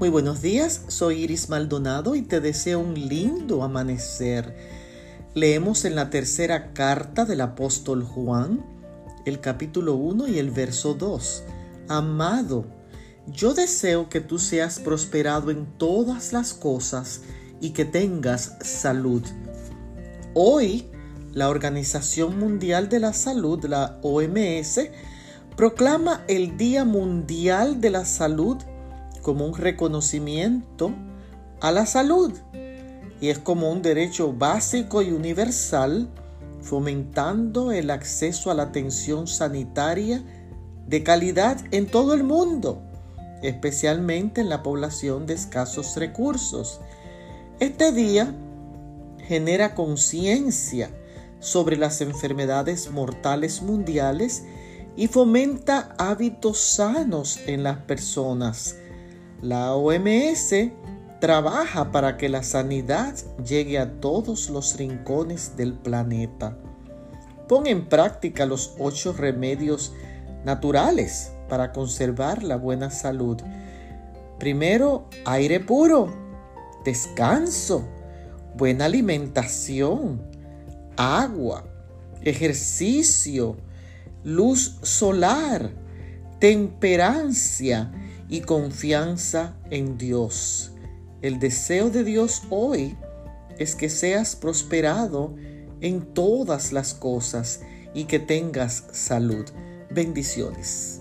Muy buenos días, soy Iris Maldonado y te deseo un lindo amanecer. Leemos en la tercera carta del apóstol Juan, el capítulo 1 y el verso 2. Amado, yo deseo que tú seas prosperado en todas las cosas y que tengas salud. Hoy, la Organización Mundial de la Salud, la OMS, proclama el Día Mundial de la Salud como un reconocimiento a la salud y es como un derecho básico y universal fomentando el acceso a la atención sanitaria de calidad en todo el mundo, especialmente en la población de escasos recursos. Este día genera conciencia sobre las enfermedades mortales mundiales y fomenta hábitos sanos en las personas la OMS trabaja para que la sanidad llegue a todos los rincones del planeta. Pon en práctica los ocho remedios naturales para conservar la buena salud. Primero, aire puro, descanso, buena alimentación, agua, ejercicio, luz solar, temperancia, y confianza en Dios. El deseo de Dios hoy es que seas prosperado en todas las cosas y que tengas salud. Bendiciones.